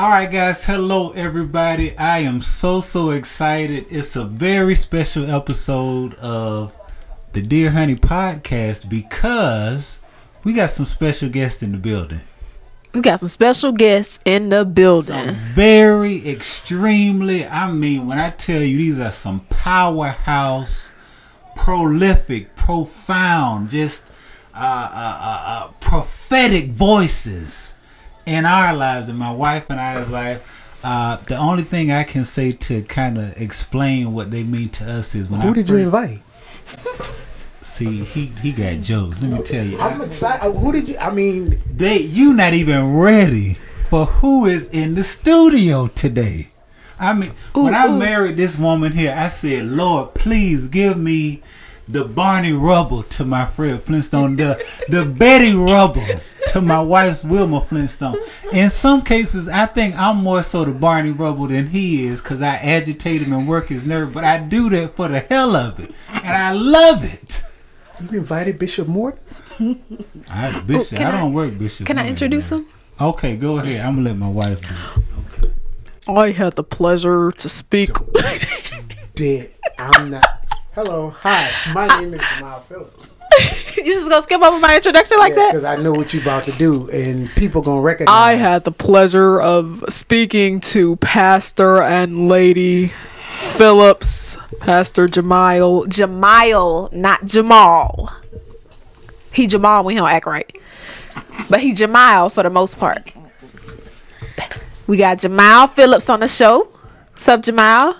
All right, guys. Hello, everybody. I am so so excited. It's a very special episode of the Dear Honey podcast because we got some special guests in the building. We got some special guests in the building. Very extremely. I mean, when I tell you these are some powerhouse, prolific, profound, just uh, uh, uh, uh, prophetic voices in our lives, in my wife and I's life. Uh, the only thing I can say to kind of explain what they mean to us is when Who I did you first- invite? See, he he got jokes. Let me tell you, I'm excited. Who did you? I mean, they you not even ready for who is in the studio today. I mean, when I ooh. married this woman here, I said, Lord, please give me the Barney Rubble to my Fred Flintstone, the the Betty Rubble to my wife's Wilma Flintstone. In some cases, I think I'm more so the Barney Rubble than he is because I agitate him and work his nerve. But I do that for the hell of it, and I love it. you invited Bishop Morton. I, Bishop, oh, can I I- don't work Bishop. Can I introduce man. him? Okay, go ahead. I'm gonna let my wife do it. I had the pleasure to speak. Dead. I'm not. Hello. Hi. My name is Jamyle Phillips. you just gonna skip over my introduction like that? Because I know what you about to do, and people gonna recognize. I had the pleasure of speaking to Pastor and Lady Phillips, Pastor Jamal. Jamal, not Jamal. He Jamal when he don't act right. But he Jamal for the most part. We got Jamyle Phillips on the show. What's up, Jamal?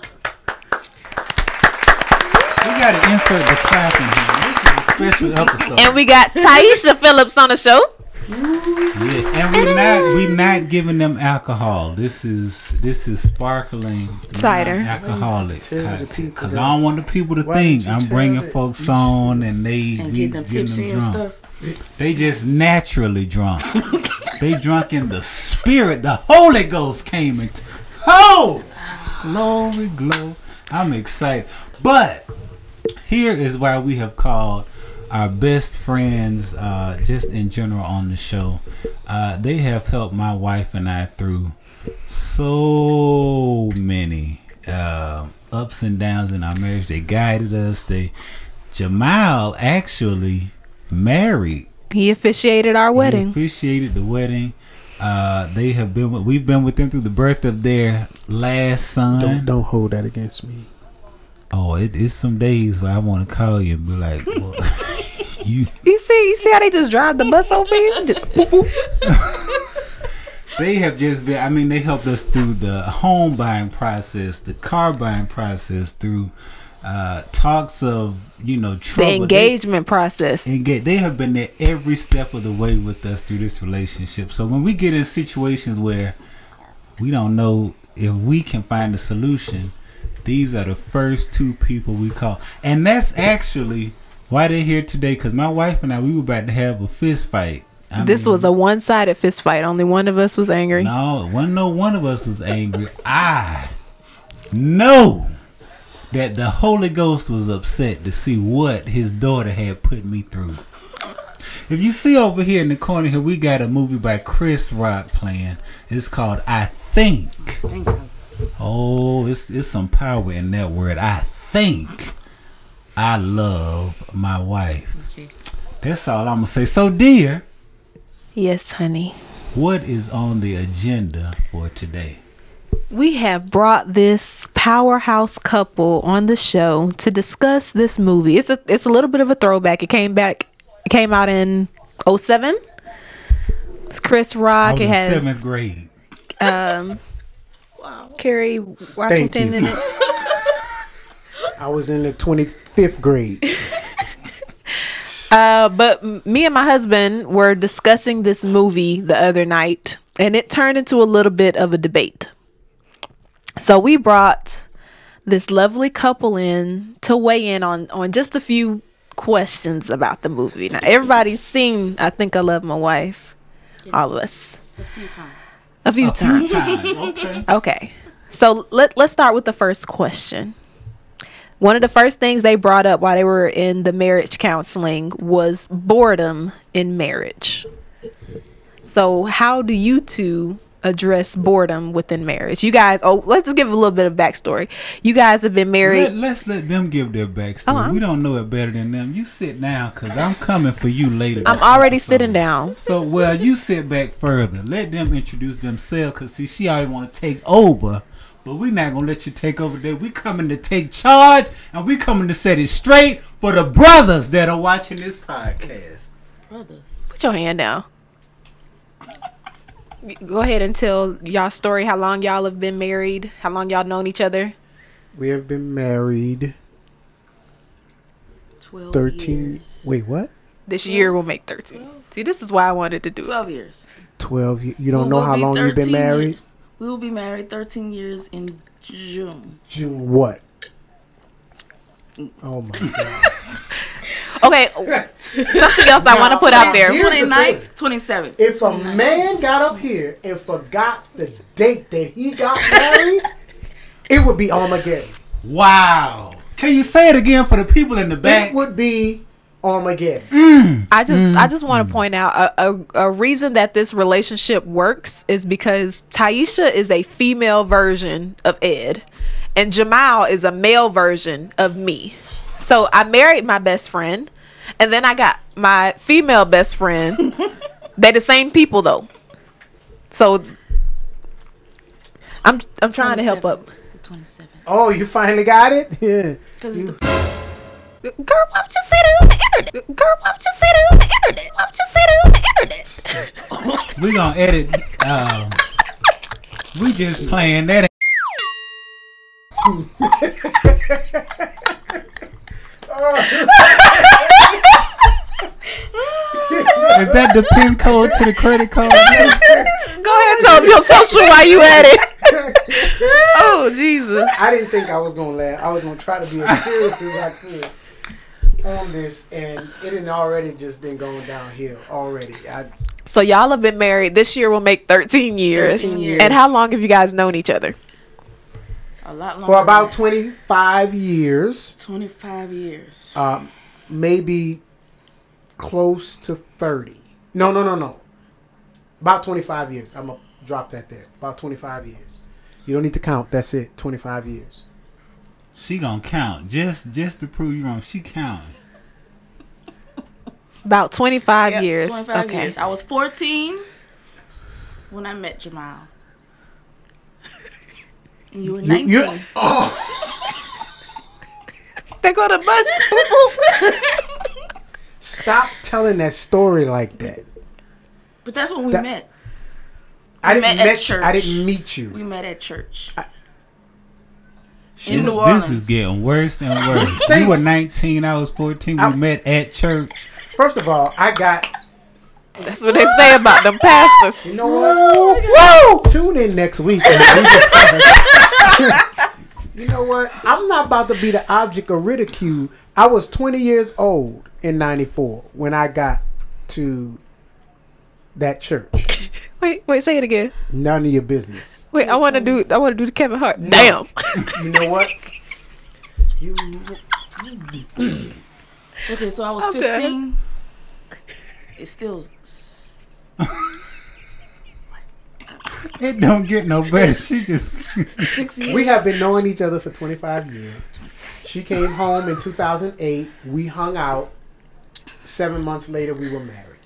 We gotta insert the clapping here. This is a special episode. And we got Tyisha Phillips on the show. yeah, and we not we not giving them alcohol. This is this is sparkling Cider. alcoholic. Tell Because I don't want the people to Why think I'm bringing that? folks on and they and we get them getting tipsy them and drunk. stuff. They just naturally drunk. they drunk in the spirit. The Holy Ghost came into. Oh, glory, glory! I'm excited, but here is why we have called our best friends, uh, just in general, on the show. Uh, they have helped my wife and I through so many uh, ups and downs in our marriage. They guided us. They Jamal actually married He officiated our he wedding. officiated the wedding. Uh, they have been we've been with them through the birth of their last son. Don't don't hold that against me. Oh, it, it's some days where I want to call you and be like, well, you. You see, you see how they just drive the bus over here? Just boop, boop. They have just been. I mean, they helped us through the home buying process, the car buying process, through uh, talks of you know The trouble. They- engagement process. engage. They have been there every step of the way with us through this relationship. So when we get in situations where we don't know if we can find a solution, these are the first two people we call, and that's actually why they're here today. Because my wife and I, we were about to have a fist fight. I This mean, was a one-sided fist fight. Only one of us was angry. no, one no one of us was angry. I know that the Holy Ghost was upset to see what his daughter had put me through. If you see over here in the corner here, we got a movie by Chris Rock playing. It's called I Think. Oh, it's it's some power in that word. I think I love my wife. Okay. That's all I'm gonna say. So, dear, Yes, honey. what is on the agenda for today? We have brought this powerhouse couple on the show to discuss this movie. It's a it's a little bit of a throwback. It came back it came out in 07. It's Chris Rock. It has seventh grade. um Kerry Washington you. in it. I was in the 25th grade. Uh, but me and my husband were discussing this movie the other night, and it turned into a little bit of a debate. So we brought this lovely couple in to weigh in on on just a few questions about the movie. Now everybody's seen I think I love my wife. All of us. A few times. A few times. Time. Okay. Okay. So let let's start with the first question. One of the first things they brought up while they were in the marriage counseling was boredom in marriage. So how do you two address boredom within marriage? You guys, oh, let's just give a little bit of backstory. You guys have been married. Let, us let them give their backstory. Oh, I'm- we don't know it better than them. You sit down, cause I'm coming for you later. I'm already episode. sitting down. So, well, you sit back further. Let them introduce themselves, cause see, she always want to take over, but we not gonna let you take over. There, we coming to take charge, and we coming to set it straight for the brothers that are watching this podcast. Brothers. Put your hand down. Go ahead and tell y'all story. How long y'all have been married? How long y'all known each other? We have been married 12 thirteen. years. Wait, what? This year we'll make thirteen. See, this is why I wanted to do it. 12 years. Twelve. You don't We know will how long you've been married? years- We will be married 13 years in June. June what? Mm. Oh my god. Okay, something else I want to put out there. Here's the 29th, thing. 27th. If a man got up here and forgot the date that he got married, it would be Armageddon. Wow! Can you say it again for the people in the back? It would be Armageddon. Mm. I just I just want to mm. point out a, a a reason that this relationship works is because Tyisha is a female version of Ed, and Jamal is a male version of me. So I married my best friend, and then I got my female best friend. They're the same people though. So I'm I'm trying to help up. The 27th. Oh, you finally got it? Yeah. Because You- it's the Girl, why would you say that on the internet? Girl, why would you say that on the internet? Why would you say that on the internet? We gonna edit. Um, we just playing that. Is that the pin code to the credit card? Go ahead, and tell them your social while you at it. oh Jesus! I didn't think I was gonna laugh. I was gonna try to be as serious as I could on this, and it had already just been going downhill already. I So y'all have been married. This year will make thirteen years. 13 years. And how long have you guys known each other? a lot longer. for about twenty five years, 25 years. uh, maybe close to thirty. No, no, no, no. About twenty five years. I'm gonna drop that there. About twenty five years. You don't need to count. That's it. Twenty five years. She gonna count just just to prove you wrong. She counting. About twenty five Yep, years. 25 okay. years. I was 14 when I met Jamal. And you were You- 19. you- oh, They go to bus. stop telling that story like that. but that's when we That- met. I didn't met at met you. I didn't meet you. We met at church. She in This, New this is getting worse and worse. Thank- you were 19, I was 14. We I- met at church. First of all, I got. That's what they say about them pastors. You know what? Whoa! Tune in next week. and we discuss- you know what? I'm not about to be the object of ridicule. I was 20 years old in '94 when I got to that church. Wait, wait, say it again. None of your business. Wait, I want to do. I want to do the Kevin Hart. Damn. You know what? You Okay, so I was I'm done. 15. It's still. It don't get no better. She just. Six years. We have been knowing each other for 25 years. She came home in 2008. We hung out. Seven months later, we were married.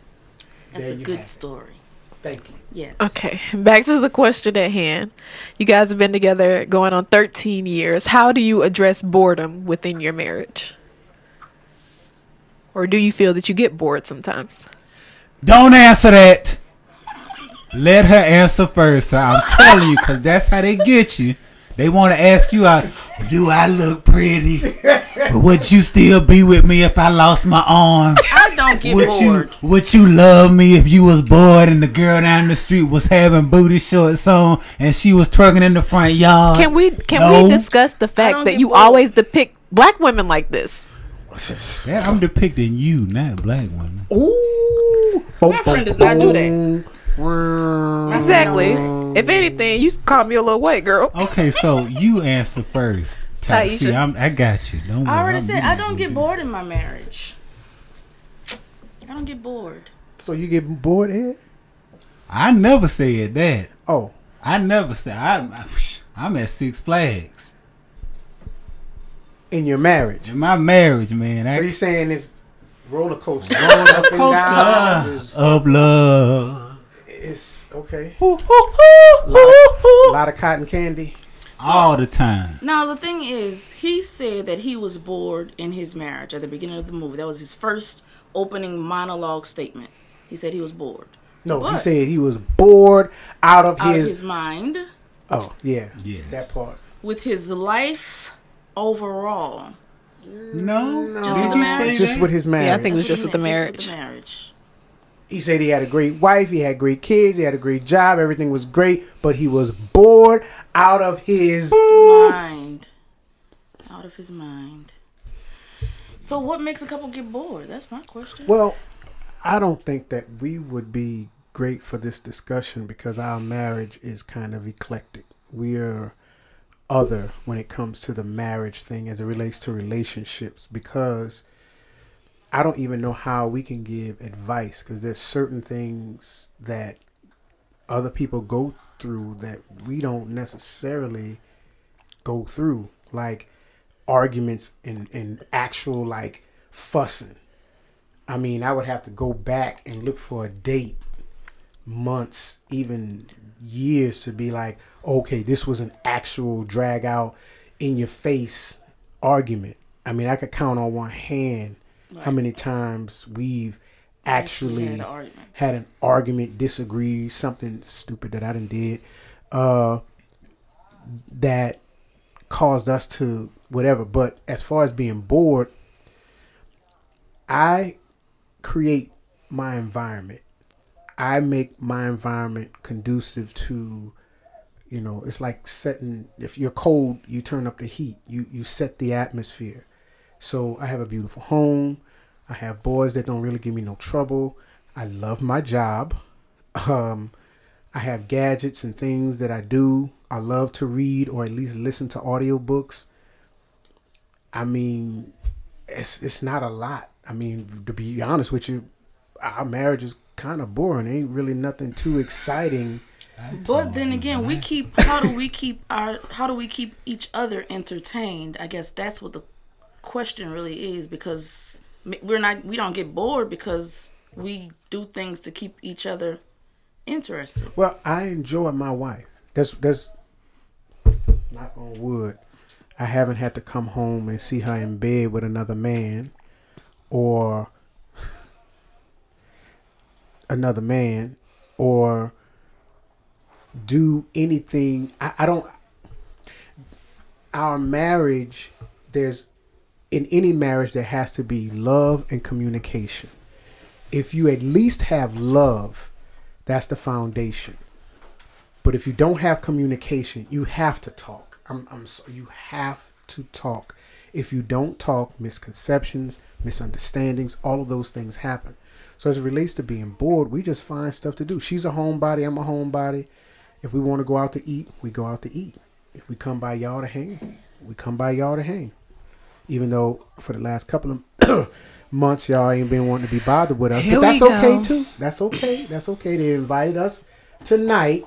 That's There a good have it. story. Thank you. Yes. Okay, back to the question at hand. You guys have been together going on 13 years. How do you address boredom within your marriage? Or do you feel that you get bored sometimes? Don't answer that. Let her answer first. So I'm telling you, because that's how they get you. They want to ask you out. Do I look pretty? Would you still be with me if I lost my arm? I don't get Would bored. you Would you love me if you was bored and the girl down the street was having booty shorts on and she was twerking in the front yard? Can we can No. we discuss the fact that you bored. always depict black women like this? Yeah, I'm depicting you, not black women. Ooh. My friend does not do that. That. Exactly. If anything, you call me a little white girl. Okay, so you answer first. Tyisha. See, I'm, I got you. Don't worry. I already I'm said I don't you. get bored in my marriage. I don't get bored. So you get bored, Ed? I never said that. Oh, I never said I. I I'm at Six Flags in your marriage. in my marriage, man. So I, you saying it's roller coaster, roller up and down, uh, coaster of love. It's okay. A hoo. lot of cotton candy. All the time. Now the thing is, he said that he was bored in his marriage at the beginning of the movie. That was his first opening monologue statement. He said he was bored. No, he said he was bored out of Out his. of his mind oh yeah, Yes. that part. with his life overall. No, Just with the marriage? say Just that? with his marriage. Yeah, I think it was just with the marriage. Just with the marriage. He said he had a great wife, he had great kids, he had a great job, everything was great, but he was bored out of his. Mind. Out of his mind. So what makes a couple get bored? That's my question. Well, I don't think that we would be great for this discussion because our marriage is kind of eclectic. We are other when it comes to the marriage thing as it relates to relationships because I don't even know how we can give advice because there's certain things that other people go through that we don't necessarily go through like arguments and, and actual like fussing I mean, I would have to go back and look for a date, months, even years to be like, okay, this was an actual drag out in your face argument. I mean, I could count on one hand how many times we've actually had an argument. had an argument, disagreed, something stupid that I done did, uh, that caused us to whatever. But as far as being bored, I create my environment. I make my environment conducive to, you know, it's like setting. If you're cold, you turn up the heat. You you set the atmosphere. So I have a beautiful home. I have boys that don't really give me no trouble. I love my job. Um, I have gadgets and things that I do. I love to read or at least listen to audiobooks. I mean, it's it's not a lot. I mean, to be honest with you, our marriage is kind of boring. Ain't really nothing too exciting. But then again, we keep. How do we keep our? How do we keep each other entertained? I guess that's what the question really is because we're not. We don't get bored because we do things to keep each other interested. Well, I enjoy my wife. That's that's knock on wood. I haven't had to come home and see her in bed with another man or another man or do anything. I, I don't. Our marriage, there's in any marriage, there has to be love and communication. If you at least have love, that's the foundation. But if you don't have communication, you have to talk. I'm, I'm so, you have to talk. If you don't talk, misconceptions, misunderstandings, all of those things happen. So as it relates to being bored, we just find stuff to do. She's a homebody, I'm a homebody. If we want to go out to eat, we go out to eat. If we come by y'all to hang, we come by y'all to hang. Even though for the last couple of months y'all ain't been wanting to be bothered with us, Here but that's okay too. That's okay. That's okay. They invited us tonight,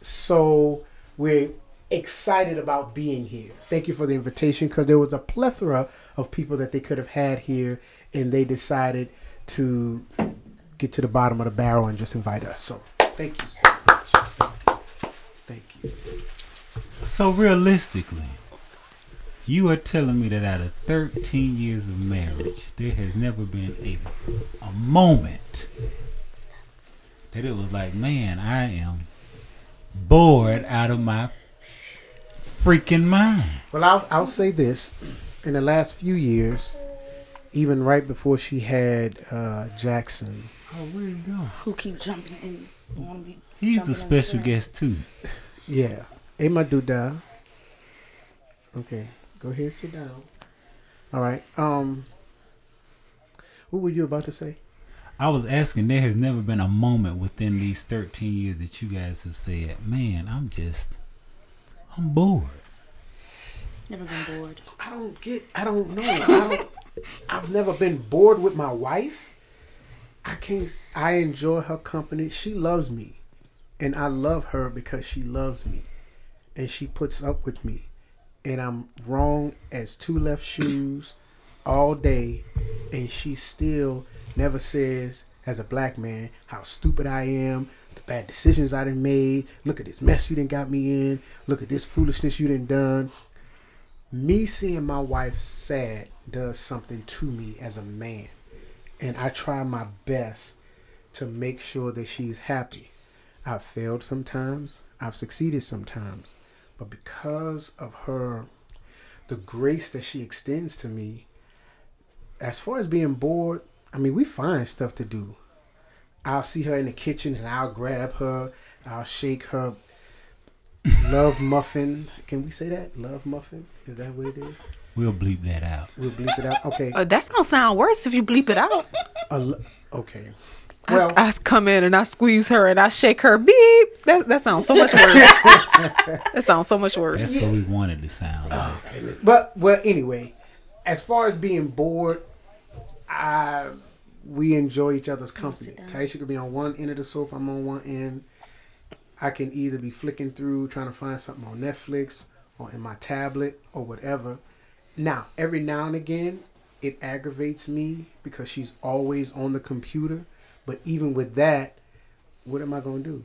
so we're excited about being here. Thank you for the invitation because there was a plethora of people that they could have had here, and they decided to get to the bottom of the barrel and just invite us. So thank you so much. Thank you. So realistically, you are telling me that out of 13 years of marriage, there has never been a a moment that it was like, man, I am bored out of my freaking mind. Well, I'll, I'll say this. In the last few years, even right before she had uh, Jackson, Oh, where you go? Who keep jumping in? He's a special guest too. yeah, Emma Duda. Okay, go ahead, sit down. All right. Um, what were you about to say? I was asking, there has never been a moment within these 13 years that you guys have said, man, I'm just, I'm bored. Never been bored. I don't get. I don't know. I don't. I've never been bored with my wife. I can't. I enjoy her company. She loves me. And I love her because she loves me and she puts up with me. And I'm wrong as two left shoes all day. And she still never says, as a black man, how stupid I am, the bad decisions I done made. Look at this mess you done got me in. Look at this foolishness you done done. Me seeing my wife sad does something to me as a man. And I try my best to make sure that she's happy. I've failed sometimes, I've succeeded sometimes, but because of her, the grace that she extends to me, as far as being bored, I mean, we find stuff to do. I'll see her in the kitchen and I'll grab her, I'll shake her love muffin. Can we say that? Love muffin? Is that what it is? We'll bleep that out. We'll bleep it out. Okay. Uh, that's gonna sound worse if you bleep it out. A lo- okay. Well, I, I come in and I squeeze her and I shake her. Beep. That that sounds so much worse. that sounds so much worse. That's what we wanted to sound like. Oh, but well, anyway, as far as being bored, I we enjoy each other's company. Tyisha could be on one end of the sofa, I'm on one end. I can either be flicking through trying to find something on Netflix or in my tablet or whatever. Now, every now and again, it aggravates me because she's always on the computer. But even with that, what am I gonna do?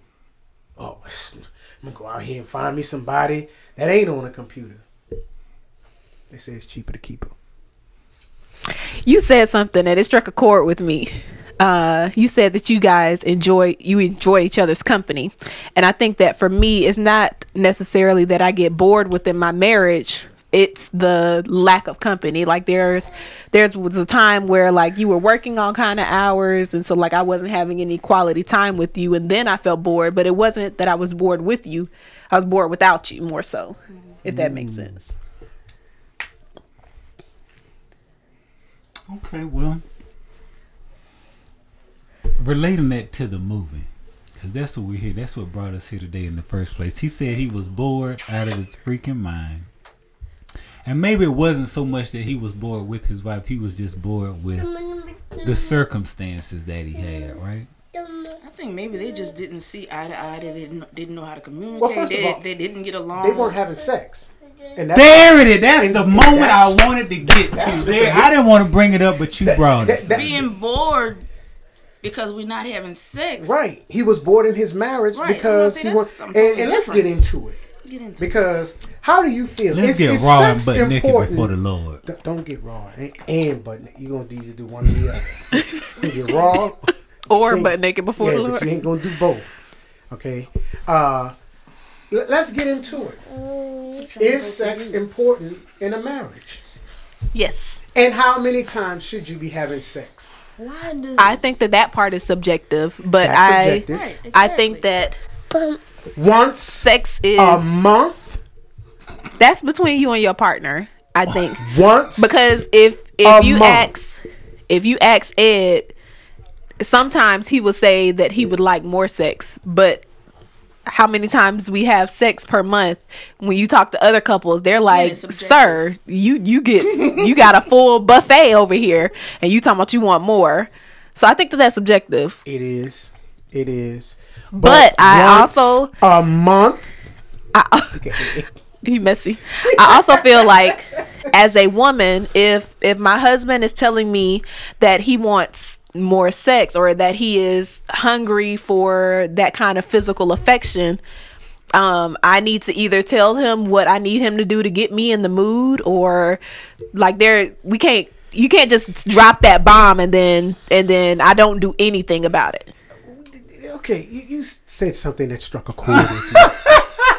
Oh, I'm gonna go out here and find me somebody that ain't on a computer. They say it's cheaper to keep her. You said something that it struck a chord with me. Uh, you said that you guys enjoy you enjoy each other's company, and I think that for me, it's not necessarily that I get bored within my marriage. It's the lack of company. Like there's there was a time where like you were working on kind of hours, and so like I wasn't having any quality time with you, and then I felt bored. But it wasn't that I was bored with you; I was bored without you more so. If that makes hmm. sense. Okay, well, relating that to the movie, because that's what we're here. That's what brought us here today in the first place. He said he was bored out of his freaking mind. And maybe it wasn't so much that he was bored with his wife, he was just bored with the circumstances that he had, right? I think maybe they just didn't see eye to eye. They didn't didn't know how to communicate. Well, first of they, all, they didn't get along. They weren't having sex. And that's, There it is. That's And the moment I wanted to get to. There, I didn't want to bring it up, but you brought that- it. that- being bored because we're not having sex. right. He was bored in his marriage Right. because he was. And, and let's get into it Get into it. because how do you feel? Let's Is- get is raw and butt naked before the Lord. D- Don't get raw and, and butt naked. You're gonna need to do one or the other. you get raw Or can't- but naked before yeah, the but Lord. you ain't gonna do both. Okay. Uh, l- let's get into it. Is sex important in a marriage? Yes. And how many times should you be having sex? Why does I think that that part is subjective, but That's I subjective. Right, I think that Once sex is a month. that's between you and your partner. I think Once because if if you month. ask if you ask Ed, sometimes he will say that he would like more sex, but how many times we have sex per month when you talk to other couples they're like it's subjective. sir you you get you got a full buffet over here and you talking about you want more so i think that that's subjective it is. It is. But I once also- a month. he messy. I also feel like as a woman, if if my husband is telling me that he wants more sex or that he is hungry for that kind of physical affection, um, I need to either tell him what I need him to do to get me in the mood or like there we can't you can't just drop that bomb and then and then I don't do anything about it. Okay, you, you said something that struck a chord with me.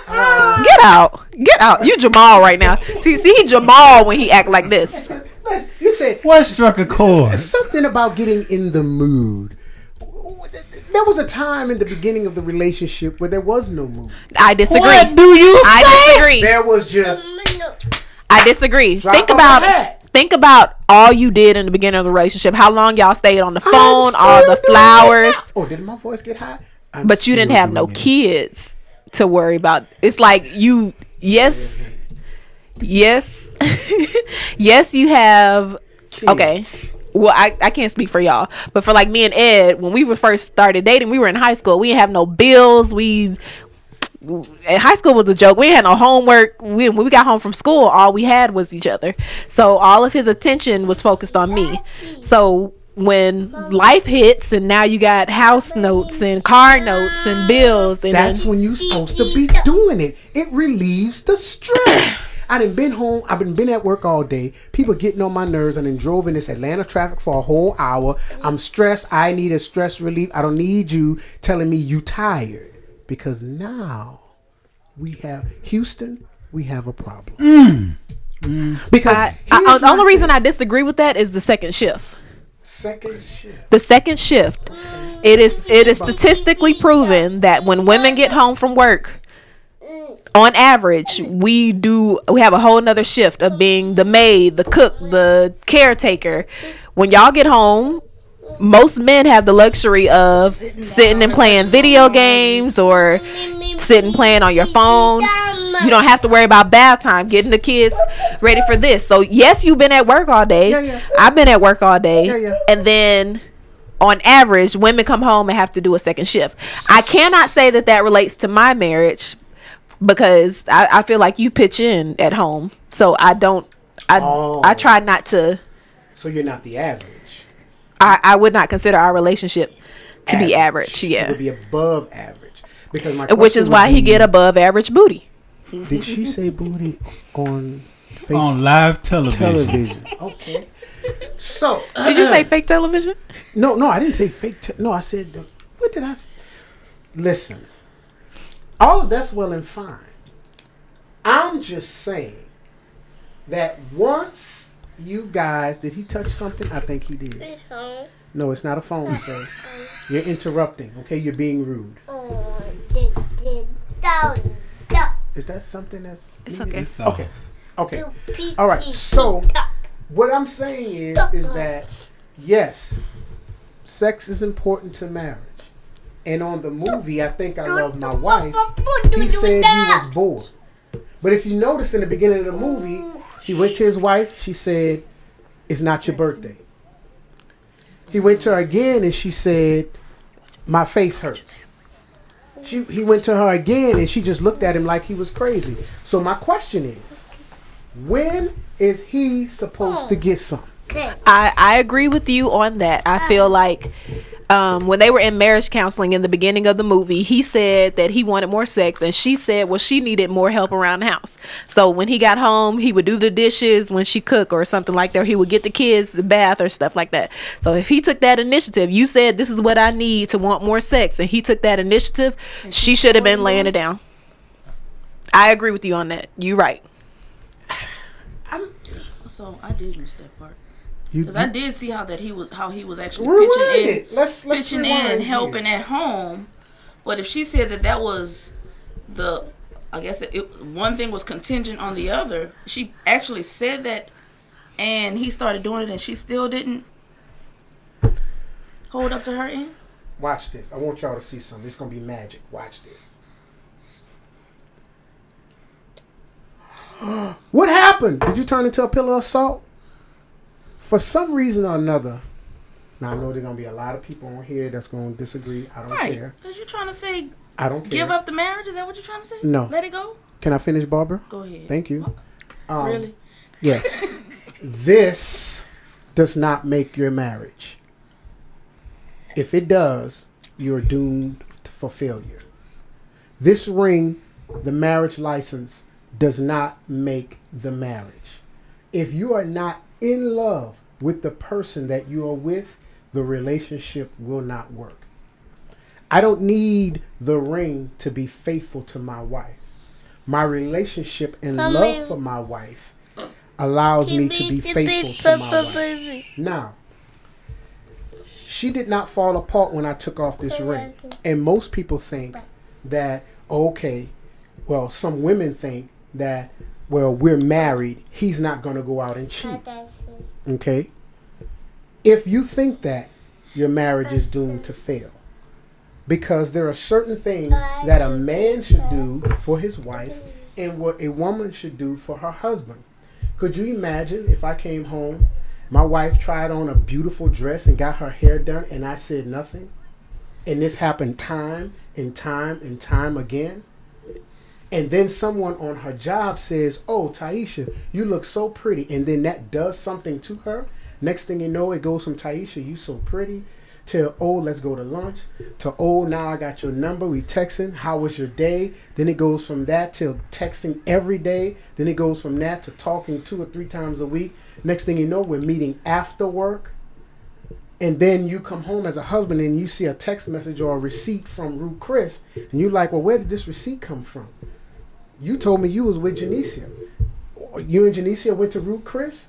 Get out. Get out. You Jamal right now. See, see he Jamal when he act like this. You said What struck a chord? something about getting in the mood. There was a time in the beginning of the relationship where there was no mood. I disagree. What do you I disagree. There was just I disagree. Drop think about hat. Think about all you did in the beginning of the relationship. How long y'all stayed on the phone, all the flowers. Oh, did my voice get high? I'm but you didn't have no it. kids to worry about. It's like you yes yes yes you have okay. well, I, I can't speak for y'all, but for like me and Ed, when we were first started dating, we were in high school. We didn't have no bills. We in high school was a joke. We had no homework. We, when we got home from school, all we had was each other. So all of his attention was focused on me. So when life hits and now you got house notes and car notes and bills and That's then, when you're supposed to be doing it. It relieves the stress. I done been home. I've been been at work all day. People getting on my nerves. I done drove in this Atlanta traffic for a whole hour. I'm stressed. I need a stress relief. I don't need you telling me you tired because now we have Houston. We have a problem. Mm. Because I, I, the only reason. I disagree with that is the second shift. second shift. the second shift it is it is statistically proven that when women get home from work on average we do we have a whole nother shift of being the maid the cook the caretaker when y'all get home most men have the luxury of sitting and playing video games or sitting playing on your phone you don't have to worry about bath time getting the kids ready for this so yes you've been at work all day Yeah, yeah. i've been at work all day Yeah, yeah. and then on average women come home and have to do a second shift i cannot say that that relates to my marriage because i, I feel like you pitch in at home so i don't i Oh. i try not to So you're not the average. I i would not consider our relationship to be average Yeah, It would be above average. Because my which is would why he get above average booty Did she say booty on on live television. television? Okay. So did you say fake television no? No, I didn't say fake. Te- no, I said uh, what did I? S- Listen, all of that's well and fine. I'm just saying that once you guys did he touch something? I think he did. No, it's not a phone, sir. You're interrupting. Okay, you're being rude. Is that something that's? It's needed? okay. It's Okay. Okay. All right. So what I'm saying is, is that yes, sex is important to marriage. And on the movie, I think I love my wife. He said he was bored. But if you notice in the beginning of the movie, he went to his wife. She said, "It's not your birthday." He went to her again, and she said, "My face hurts." She, he went to her again, and she just looked at him like he was crazy. So my question is, when is he supposed to get some? I, I agree with you on that. I feel like um, when they were in marriage counseling in the beginning of the movie, he said that he wanted more sex, and she said, well, she needed more help around the house. So when he got home, he would do the dishes when she cook or something like that. He would get the kids the bath or stuff like that. So if he took that initiative, you said this is what I need to want more sex, and he took that initiative, she should have been laying it down. I agree with you on that. You're right. So I did miss that part You, because I did see how that he was how he was actually pitching in. Let's- let's pitching in and here. helping at home. But if she said that that was the, I guess that it, one thing was contingent on the other. She actually said that, and he started doing it, and she still didn't hold up to her end. Watch this. I want y'all to see something. It's gonna be magic. Watch this. what happened? Did you turn into a pillar of salt? For some reason or another. Now I know there's gonna be a lot of people on here that's gonna disagree. I don't Right? care. Because you're trying to say I don't care. give up the marriage. Is that what you're trying to say? No. Let it go. Can I finish, Barbara? Go ahead. Thank you. Um, really? Yes. this does not make your marriage. If it does, you're doomed for failure. This ring, the marriage license, does not make the marriage. If you are not in love with the person that you are with, the relationship will not work. I don't need the ring to be faithful to my wife. My relationship and love for my wife allows me to be faithful to my wife. Now, she did not fall apart when I took off this ring. And most people think that, okay, well, some women think that, well, we're married. He's not going to go out and cheat. Okay? If you think that, your marriage is doomed to fail. Because there are certain things that a man should do for his wife and what a woman should do for her husband. Could you imagine if I came home My wife tried on a beautiful dress and got her hair done, and I said nothing. And this happened time and time and time again. And then someone on her job says, Oh, Tyisha, you look so pretty. And then that does something to her. Next thing you know, it goes from Tyisha, you so pretty, to oh, let's go to lunch, to oh, now I got your number, we texting, how was your day? Then it goes from that to texting every day. Then it goes from that to talking two or three times a week. Next thing you know, we're meeting after work. And then you come home as a husband and you see a text message or a receipt from Ruth Chris, and you're like, well, where did this receipt come from? You told me you was with Janicia. You and Janicia went to Ruth Chris?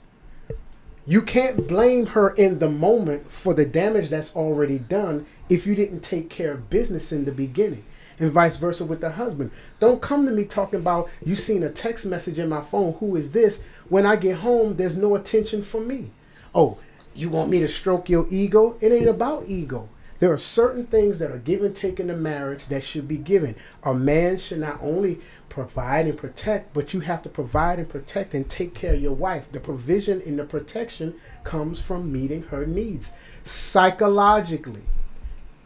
You can't blame her in the moment for the damage that's already done if you didn't take care of business in the beginning. And vice versa with the husband. Don't come to me talking about you seen a text message in my phone. Who is this? When I get home, there's no attention for me. Oh, you want me to stroke your ego? It ain't about ego. There are certain things that are given taken in marriage that should be given. A man should not only provide and protect, but you have to provide and protect and take care of your wife. The provision and the protection comes from meeting her needs psychologically.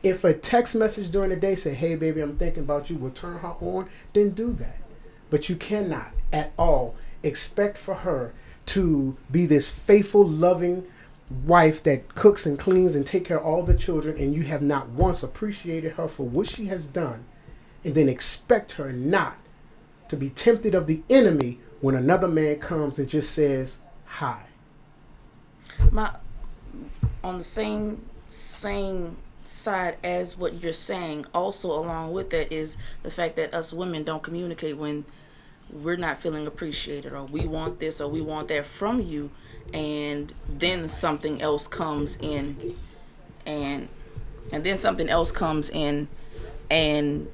If a text message during the day say, "Hey baby, I'm thinking about you," will turn her on, then do that. But you cannot at all expect for her to be this faithful, loving wife that cooks and cleans and take care of all the children and you have not once appreciated her for what she has done and then expect her not to be tempted of the enemy when another man comes and just says hi. My on the same same side as what you're saying also along with that is the fact that us women don't communicate when we're not feeling appreciated or we want this or we want that from you and then something else comes in and and then something else comes in and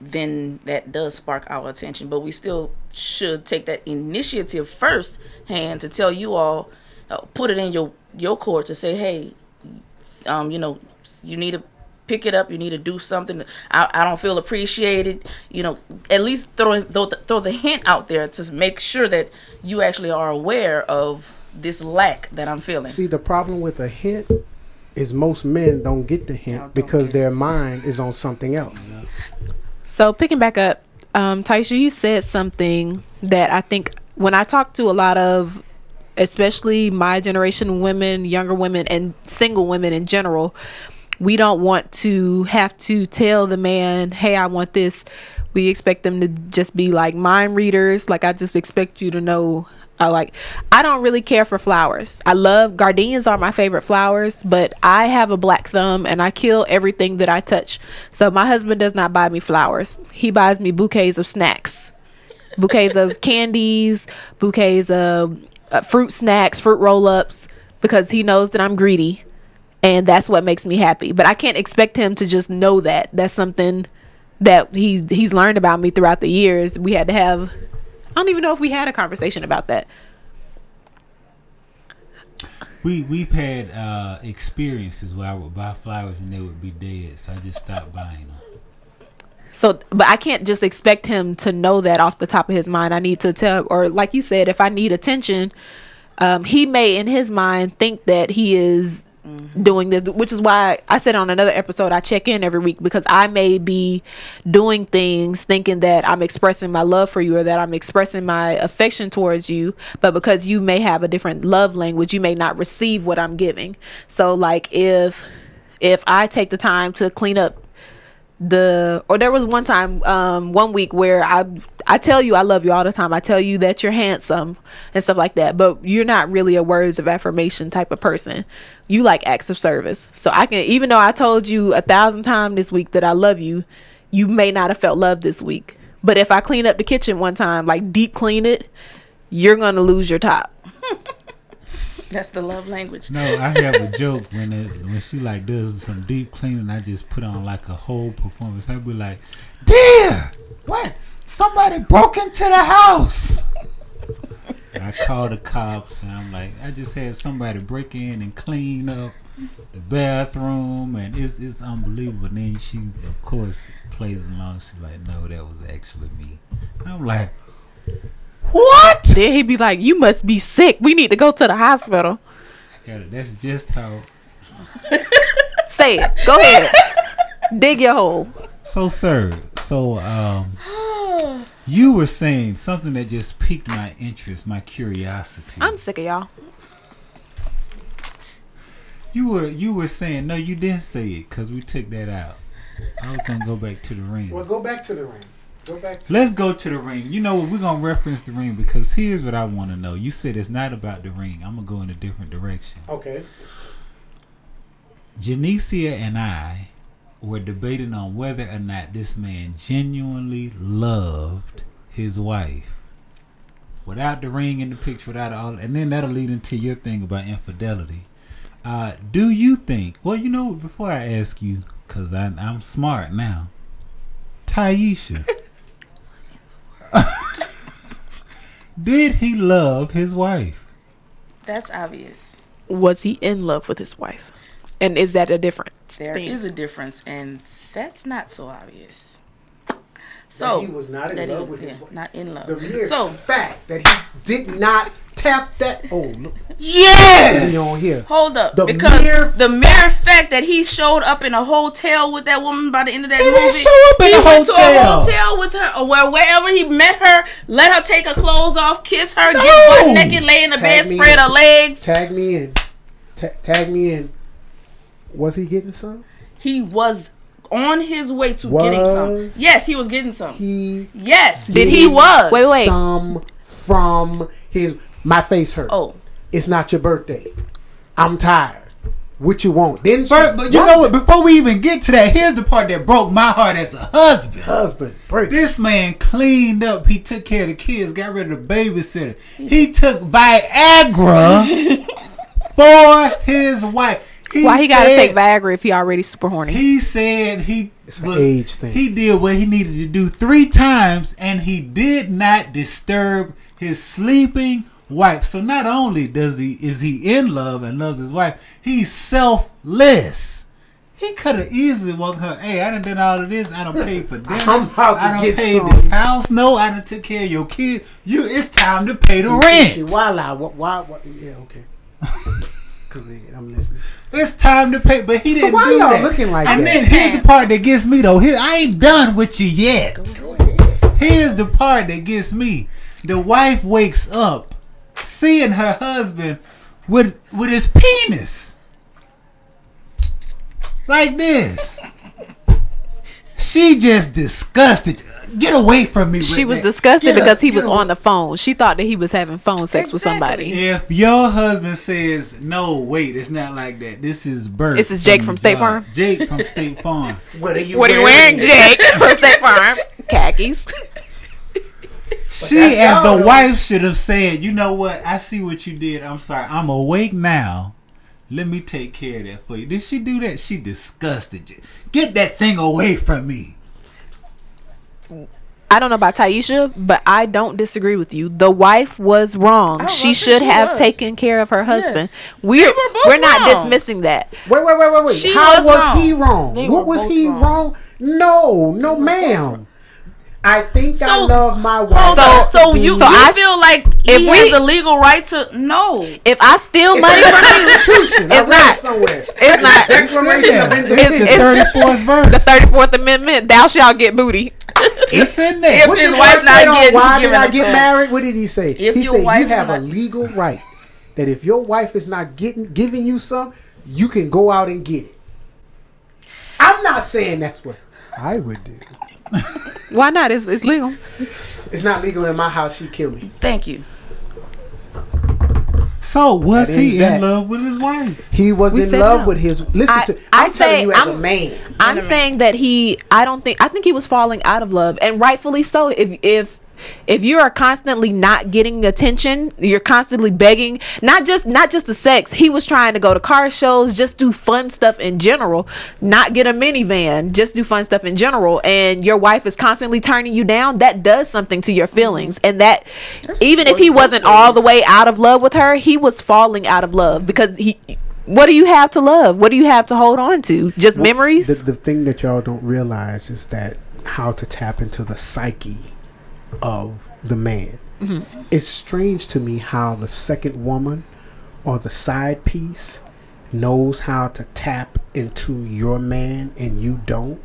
then that does spark our attention. But we still should take that initiative first hand to tell you all uh, put it in your your court to say hey um you know you need to pick it up. You need to do something. I, I don't feel appreciated. You know at least throw, throw, the, throw the hint out there to make sure that you actually are aware of this lack that i'm feeling. See the problem with a hint is most men don't get the hint because their mind is on something else So picking back up, um, Tyisha, you said something that I think when I talk to a lot of, especially my generation women, younger women, and single women in general, we don't want to have to tell the man, "Hey, I want this." We expect them to just be like mind readers. Like I just expect you to know I like I don't really care for flowers. I love gardenias are my favorite flowers, but I have a black thumb and I kill everything that I touch. So my husband does not buy me flowers. He buys me bouquets of snacks. Bouquets of candies, bouquets of uh, fruit snacks, fruit roll-ups because he knows that I'm greedy and that's what makes me happy. But I can't expect him to just know that. That's something that he he's learned about me throughout the years. We had to have I don't even know if we had a conversation about that. We we've had uh, experiences where I would buy flowers and they would be dead, so I just stopped buying them. So, but I can't just expect him to know that off the top of his mind. I need to tell, or like you said, if I need attention, um, he may in his mind think that he is doing this, which is why I said on another episode I check in every week because I may be doing things thinking that I'm expressing my love for you or that I'm expressing my affection towards you, but because you may have a different love language, you may not receive what I'm giving. So like if if I take the time to clean up the or there was one time um one week where i i tell you i love you all the time. I tell you that you're handsome and stuff like that but you're not really a words of affirmation type of person. You like acts of service. So i can even though i told you a thousand times this week that i love you you may not have felt love this week. But if i clean up the kitchen one time like deep clean it you're gonna lose your top that's the love language No, I have a joke when it, when she like does some deep cleaning. I just put on like a whole performance. I would be like, "Dear, what? Somebody broke into the house." I call the cops and I'm like, I just had somebody break in and clean up the bathroom, and it's it's unbelievable. And then she, of course, plays along. She's like, "No, that was actually me." I'm like, "What?" then he'd be like you must be sick we need to go to the hospital at. That's just how. Say it. Go ahead. Dig your hole. So, sir, so um, you were saying something that just piqued my interest, my curiosity. I'm sick of y'all. You were you were saying no, you didn't say it because we took that out. I was gonna go back to the ring. Well, go back to the ring. Go back. Let's go to the ring. You know what? We're gonna reference the ring because here's what I want to know. You said it's not about the ring. I'm gonna go in a different direction. Okay. Janicia and I were debating on whether or not this man genuinely loved his wife. Without the ring in the picture, without all, and then that'll lead into your thing about infidelity. Uh, do you think? Well, you know, before I ask you, because I'm smart now, Tyisha, did he love his wife? That's obvious. Was he in love with his wife? And is that a difference? There is thing? a difference, and that's not so obvious. So he was not in that he- love with his yeah, wife. Not in love. The mere so fact that he did not tap that. Oh, look, Yes. on here. hold up, The because mere the mere fact that he showed up in a hotel with that woman by the end of that He movie, didn't show up in he a went to a hotel. hotel with her, or where, wherever he met her, let her take her clothes off, kiss her, No. get butt naked, lay in the Tag bed, spread in. her legs. Tag me in. Ta- tag me in. Was he getting some? He was on his way to getting some. Yes, he was getting some. He yes, Did he he- was. Wait, wait. some from his. My face hurt. Oh, It's not your birthday. I'm tired. What you want? Then she, But, but you know what? Before we even get to that, here's the part that broke my heart as a husband. Husband, break. This man cleaned up. He took care of the kids. Got rid of the babysitter. He took Viagra for his wife. Why he gotta take Viagra if he already super horny? He said he It's an age thing. He did what he needed to do three times, and he did not disturb his sleeping wife. So not only does he is he in love and loves his wife, he's selfless. He could have easily walked her. Hey, I done done all of this. I don't pay for dinner. I'm about to I done get paid some." this house. No, I done took care of your kids. You, it's time to pay the She, rent. why lie? Why, why, why? Yeah, okay. Go ahead, I'm listening. It's time to pay. But he So didn't So why do y'all that. looking like and that? then here's the part that gets me though. Here, I ain't done with you yet. Here's the part that gets me. The wife wakes up seeing her husband with with his penis. Like this. She just disgusted. Get away from me. she was that. disgusted Get because up, he was away. on the phone. She thought that he was having phone sex with somebody. Exactly. If your husband says, no, wait, it's not like that. This is Bert. This is Jake from State Farm? Jake from State Farm. What are you What are you wearing, Jake? From State Farm. Khakis. She, as the though. wife, should have said, "You know what? I see what you did. I'm sorry. I'm awake now. Let me take care of that for you." Did she do that? She disgusted you. Get that thing away from me. I don't know about Tyisha, but I don't disagree with you. The wife was wrong. Oh, she should she have was. taken care of her husband. Yes. We're They were both we're not wrong. dismissing that. Wait, wait, wait, wait, wait. She How was was, wrong. he wrong? They what was he wrong. wrong. No, no, ma'am. I think I love my wife. So- So you, So you I- feel like if he we- has the legal right to no? If I steal it's money from the you, Constitution. It's not. somewhere. it's not Declaration of It's Independence. the thirty fourth verse. the thirty fourth Amendment. Thou shalt get booty. It's in there. If What his did wife not say on getting- why did giving I get to married? What did he say? If he said you is have a legal right that if your wife is not getting giving you some, you can go out and get it. I'm not saying that's what I would do. Why not? It's, it's legal. It's not legal in my house. She kill me. Thank you. So was That he ends in that. love with his wife? He was We in love no. with his. Listen I- to. I I'm say- telling you as a I'm- man. I'm saying that he. I don't think. I think he was falling out of love, and rightfully so. If if if you are constantly not getting attention, you're constantly begging. Not just not just the sex. He was trying to go to car shows, just do fun stuff in general. Not get a minivan, just do fun stuff in general. And your wife is constantly turning you down. That does something to your mm-hmm. feelings, and that even if he wasn't all the way out of love with her, he was falling out of love because he. What do you have to love? What do you have to hold on to? Just memories? The, the thing that y'all don't realize is that how to tap into the psyche of the man. Mm-hmm. It's strange to me how the second woman or the side piece knows how to tap into your man and you don't?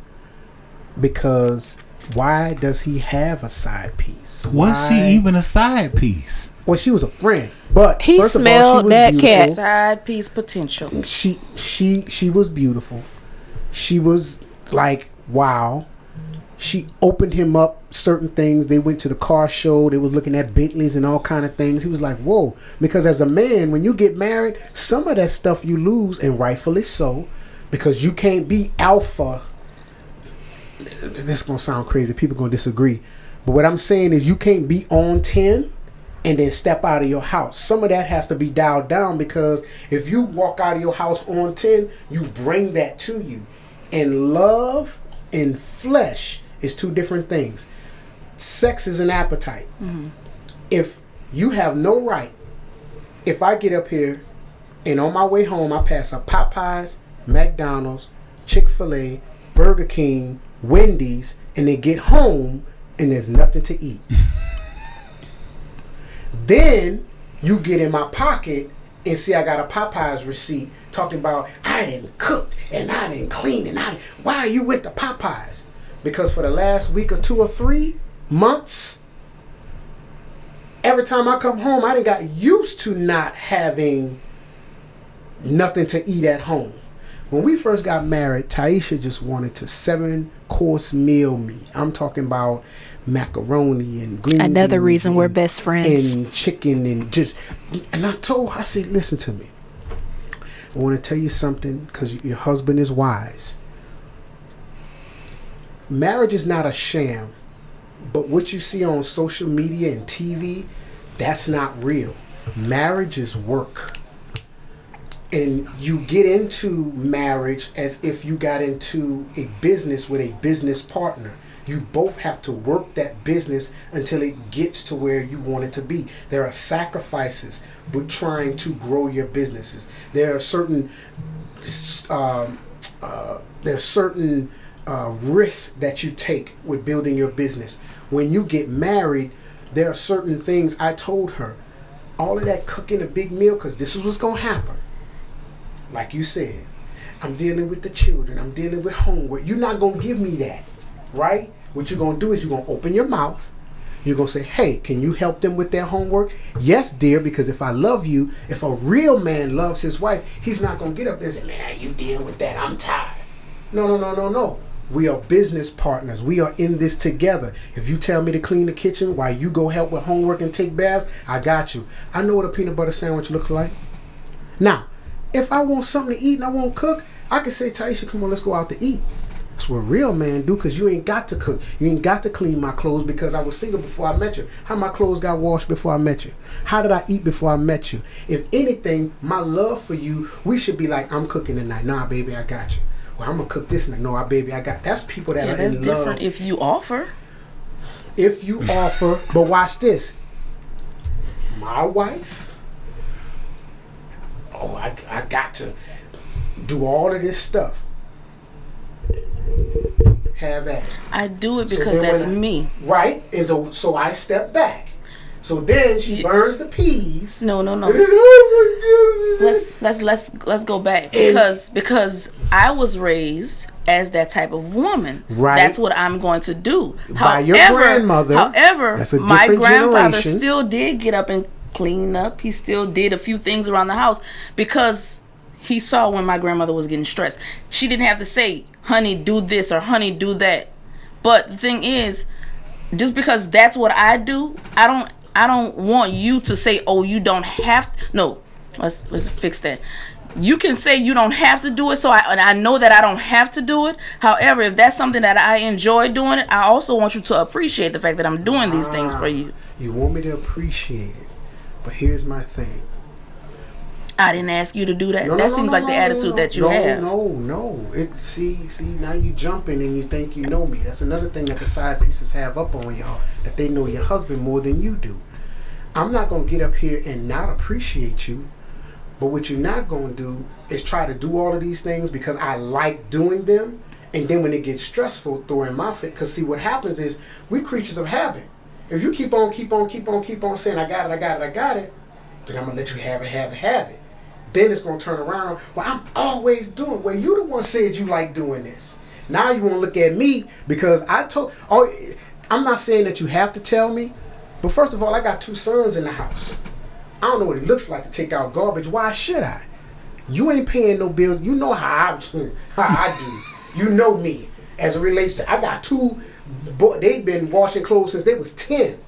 Because why does he have a side piece? Was Why- she even a side piece? Well, she was a friend, but He first of all, smelled she was that beautiful. cat. Side piece potential. She she she was beautiful. She was like wow. She opened him up certain things. They went to the car show. They were looking at Bentleys and all kind of things. He was like, "Whoa!" Because as a man, when you get married, some of that stuff you lose, and rightfully so, because you can't be alpha. This is gonna sound crazy. People gonna disagree, but what I'm saying is you can't be on ten and then step out of your house. Some of that has to be dialed down because if you walk out of your house on 10, you bring that to you. And love and flesh is two different things. Sex is an appetite. Mm-hmm. If you have no right, if I get up here and on my way home I pass a Popeyes, McDonald's, Chick fil A, Burger King, Wendy's, and they get home and there's nothing to eat. Then you get in my pocket and see I got a Popeyes receipt talking about I didn't cook and I didn't clean and I didn't, why are you with the Popeyes? Because for the last week or two or three months, every time I come home, I didn't got used to not having nothing to eat at home. When we first got married, Tyisha just wanted to seven course meal me. I'm talking about macaroni and green Another reason we're best friends. And chicken and just and I told her, I said, listen to me. I want to tell you something because your husband is wise. Marriage is not a sham, but what you see on social media and TV, that's not real. Marriage is work and you get into marriage as if you got into a business with a business partner. You both have to work that business until it gets to where you want it to be. There are sacrifices with trying to grow your businesses. There are certain um, uh, there are certain uh, risks that you take with building your business. When you get married, there are certain things I told her. All of that cooking a big meal, because this is what's going to happen like you said, I'm dealing with the children, I'm dealing with homework. You're not gonna give me that, right? What you're gonna do is you're gonna open your mouth. You're gonna say, "Hey, can you help them with their homework?" Yes, dear, because if I love you, if a real man loves his wife, he's not gonna get up there and say, "Man, you deal with that. I'm tired." No, no, no, no, no. We are business partners. We are in this together. If you tell me to clean the kitchen while you go help with homework and take baths, I got you. I know what a peanut butter sandwich looks like. Now, if I want something to eat and I won't cook, I can say, Tyisha, come on, let's go out to eat. That's what real man do because you ain't got to cook. You ain't got to clean my clothes because I was single before I met you. How my clothes got washed before I met you? How did I eat before I met you? If anything, my love for you, we should be like, I'm cooking tonight. Nah, baby, I got you. Well, I'm gonna cook this night. No, I baby, I got. That's people that Yeah, are that's in different love. if you offer. If you offer, but watch this. My wife. Oh, I, I got to do all of this stuff. Have at it. I do it because then that's I- me. Right? And so, so I step back. So then she burns the peas. No, no, no. Let's let's let's let's go back because because I was raised as that type of woman. Right. That's what I'm going to do. By your grandmother. However, my grandfather generation. still did get up and clean up. He still did a few things around the house because he saw when my grandmother was getting stressed. She didn't have to say, "Honey, do this" or "Honey, do that." But the thing is, just because that's what I do, I don't I don't want you to say, "Oh, you don't have to." No, let's let's fix that. You can say you don't have to do it, so I I know that I don't have to do it. However, if that's something that I enjoy doing it, I also want you to appreciate the fact that I'm doing these things for you. You want me to appreciate it. But here's my thing. I didn't ask you to do that. No, that no, seems no, like the attitude that you have. No, no. No. It see, see now you jumping and you think you know me. That's another thing that the side pieces have up on y'all that they know your husband more than you do. I'm not gonna get up here and not appreciate you, but what you're not gonna do is try to do all of these things because I like doing them, and then when it gets stressful, throw in my fit. Cause see what happens is we creatures of habit. If you keep on, keep on, keep on, keep on saying I got it, I got it, I got it, then I'm gonna let you have it, have it, have it. Then it's gonna turn around. Well, I'm always doing. Well, you the one said you like doing this. Now you want to look at me because I told. Oh, I'm not saying that you have to tell me, but first of all, I got two sons in the house. I don't know what it looks like to take out garbage. Why should I? You ain't paying no bills. You know how I how I do. You know me as it relates to. I got two. They've been washing clothes since they was ten,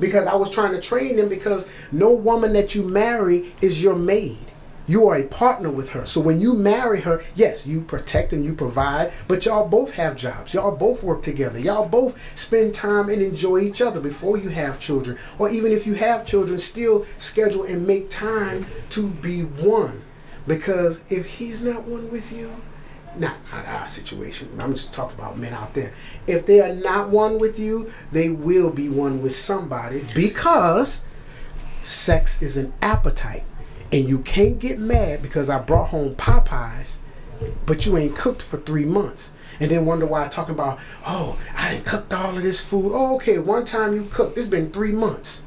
because I was trying to train them. Because no woman that you marry is your maid. You are a partner with her. So when you marry her, yes, you protect and you provide, but y'all both have jobs. Y'all both work together. Y'all both spend time and enjoy each other before you have children. Or even if you have children, still schedule and make time to be one. Because if he's not one with you, not, not our situation. I'm just talking about men out there. If they are not one with you, they will be one with somebody because sex is an appetite. And you can't get mad because I brought home Popeyes, but you ain't cooked for three months. And then wonder why I'm talking about, oh, I didn't cooked all of this food. Oh, okay, one time you cooked. It's been three months.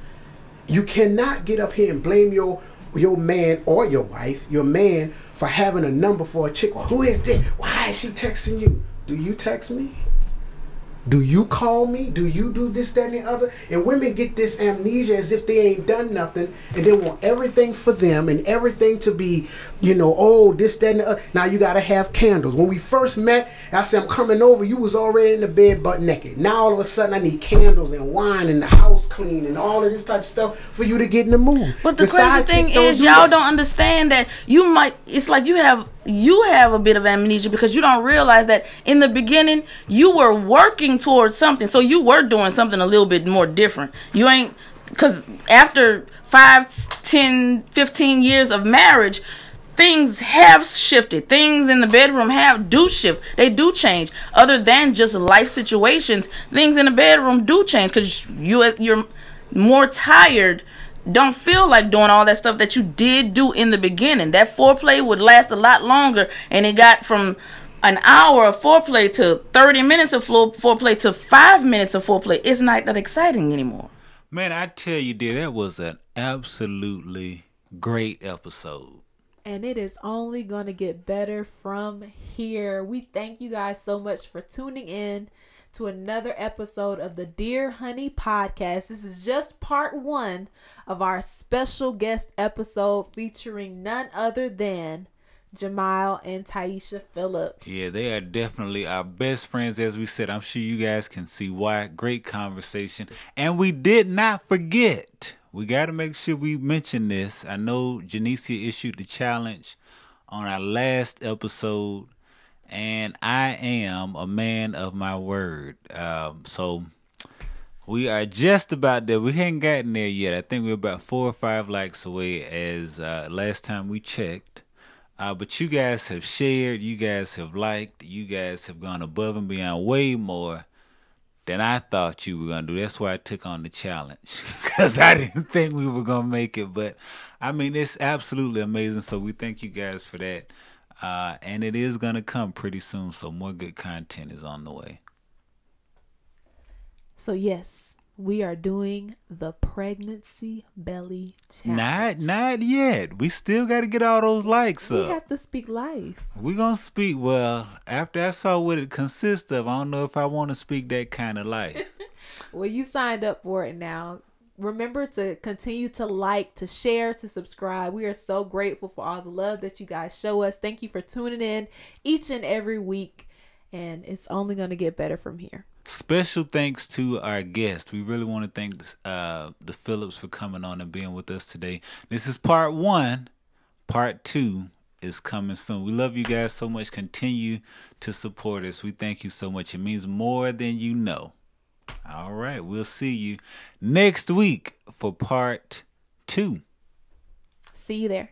You cannot get up here and blame your your man or your wife, your man, for having a number for a chick. Well, who is this? Why is she texting you? Do you text me? Do you call me? Do you do this, that, and the other? And women get this amnesia as if they ain't done nothing and they want everything for them and everything to be, you know, oh, this, that, and the other. Now you gotta have candles. When we first met, I said, I'm coming over, you was already in the bed butt naked. Now all of a sudden I need candles and wine and the house clean and all of this type of stuff for you to get in the mood. But the, crazy thing is, y'all that. don't understand that you might. It's like you have you have a bit of amnesia because you don't realize that in the beginning you were working towards something. So you were doing something a little bit more different. You ain't because after 5 10 15 years of marriage things have shifted. Things in the bedroom have do shift. They do change. Other than just life situations things in the bedroom do change because you you're more tired don't feel like doing all that stuff that you did do in the beginning. That foreplay would last a lot longer, and it got from an hour of foreplay to 30 minutes of foreplay to five minutes of foreplay. It's not that exciting anymore. Man, I tell you, dear, that was an absolutely great episode. And it is only going to get better from here. We thank you guys so much for tuning in to another episode of the Dear Honey podcast. This is just part one of our special guest episode featuring none other than Jamyle and Tyisha Phillips. Yeah, they are definitely our best friends, as we said. I'm sure you guys can see why. Great conversation. And we did not forget. We got to make sure we mention this. I know Janicia issued the challenge on our last episode and I am a man of my word. Um, so we are just about there. We haven't gotten there yet. I think we're about four or five likes away as uh, last time we checked. Uh, but you guys have shared, you guys have liked, you guys have gone above and beyond way more than I thought you were gonna do. That's why I took on the challenge because I didn't think we were gonna make it. But I mean, it's absolutely amazing. So we thank you guys for that. Uh, and it is going to come pretty soon, so more good content is on the way. So, yes, we are doing the pregnancy belly challenge. Not not yet. We still got to get all those likes we up. We have to speak life. We're going to speak. Well, after I saw what it consists of, I don't know if I want to speak that kind of life. well, you signed up for it now remember to continue to like, to share, to subscribe. We are so grateful for all the love that you guys show us. Thank you for tuning in each and every week. And it's only going to get better from here. Special thanks to our guest. We really want to thank uh, the Phillips for coming on and being with us today. This is part one. Part two is coming soon. We love you guys so much. Continue to support us. We thank you so much. It means more than you know. All right. We'll see you next week for part two. See you there.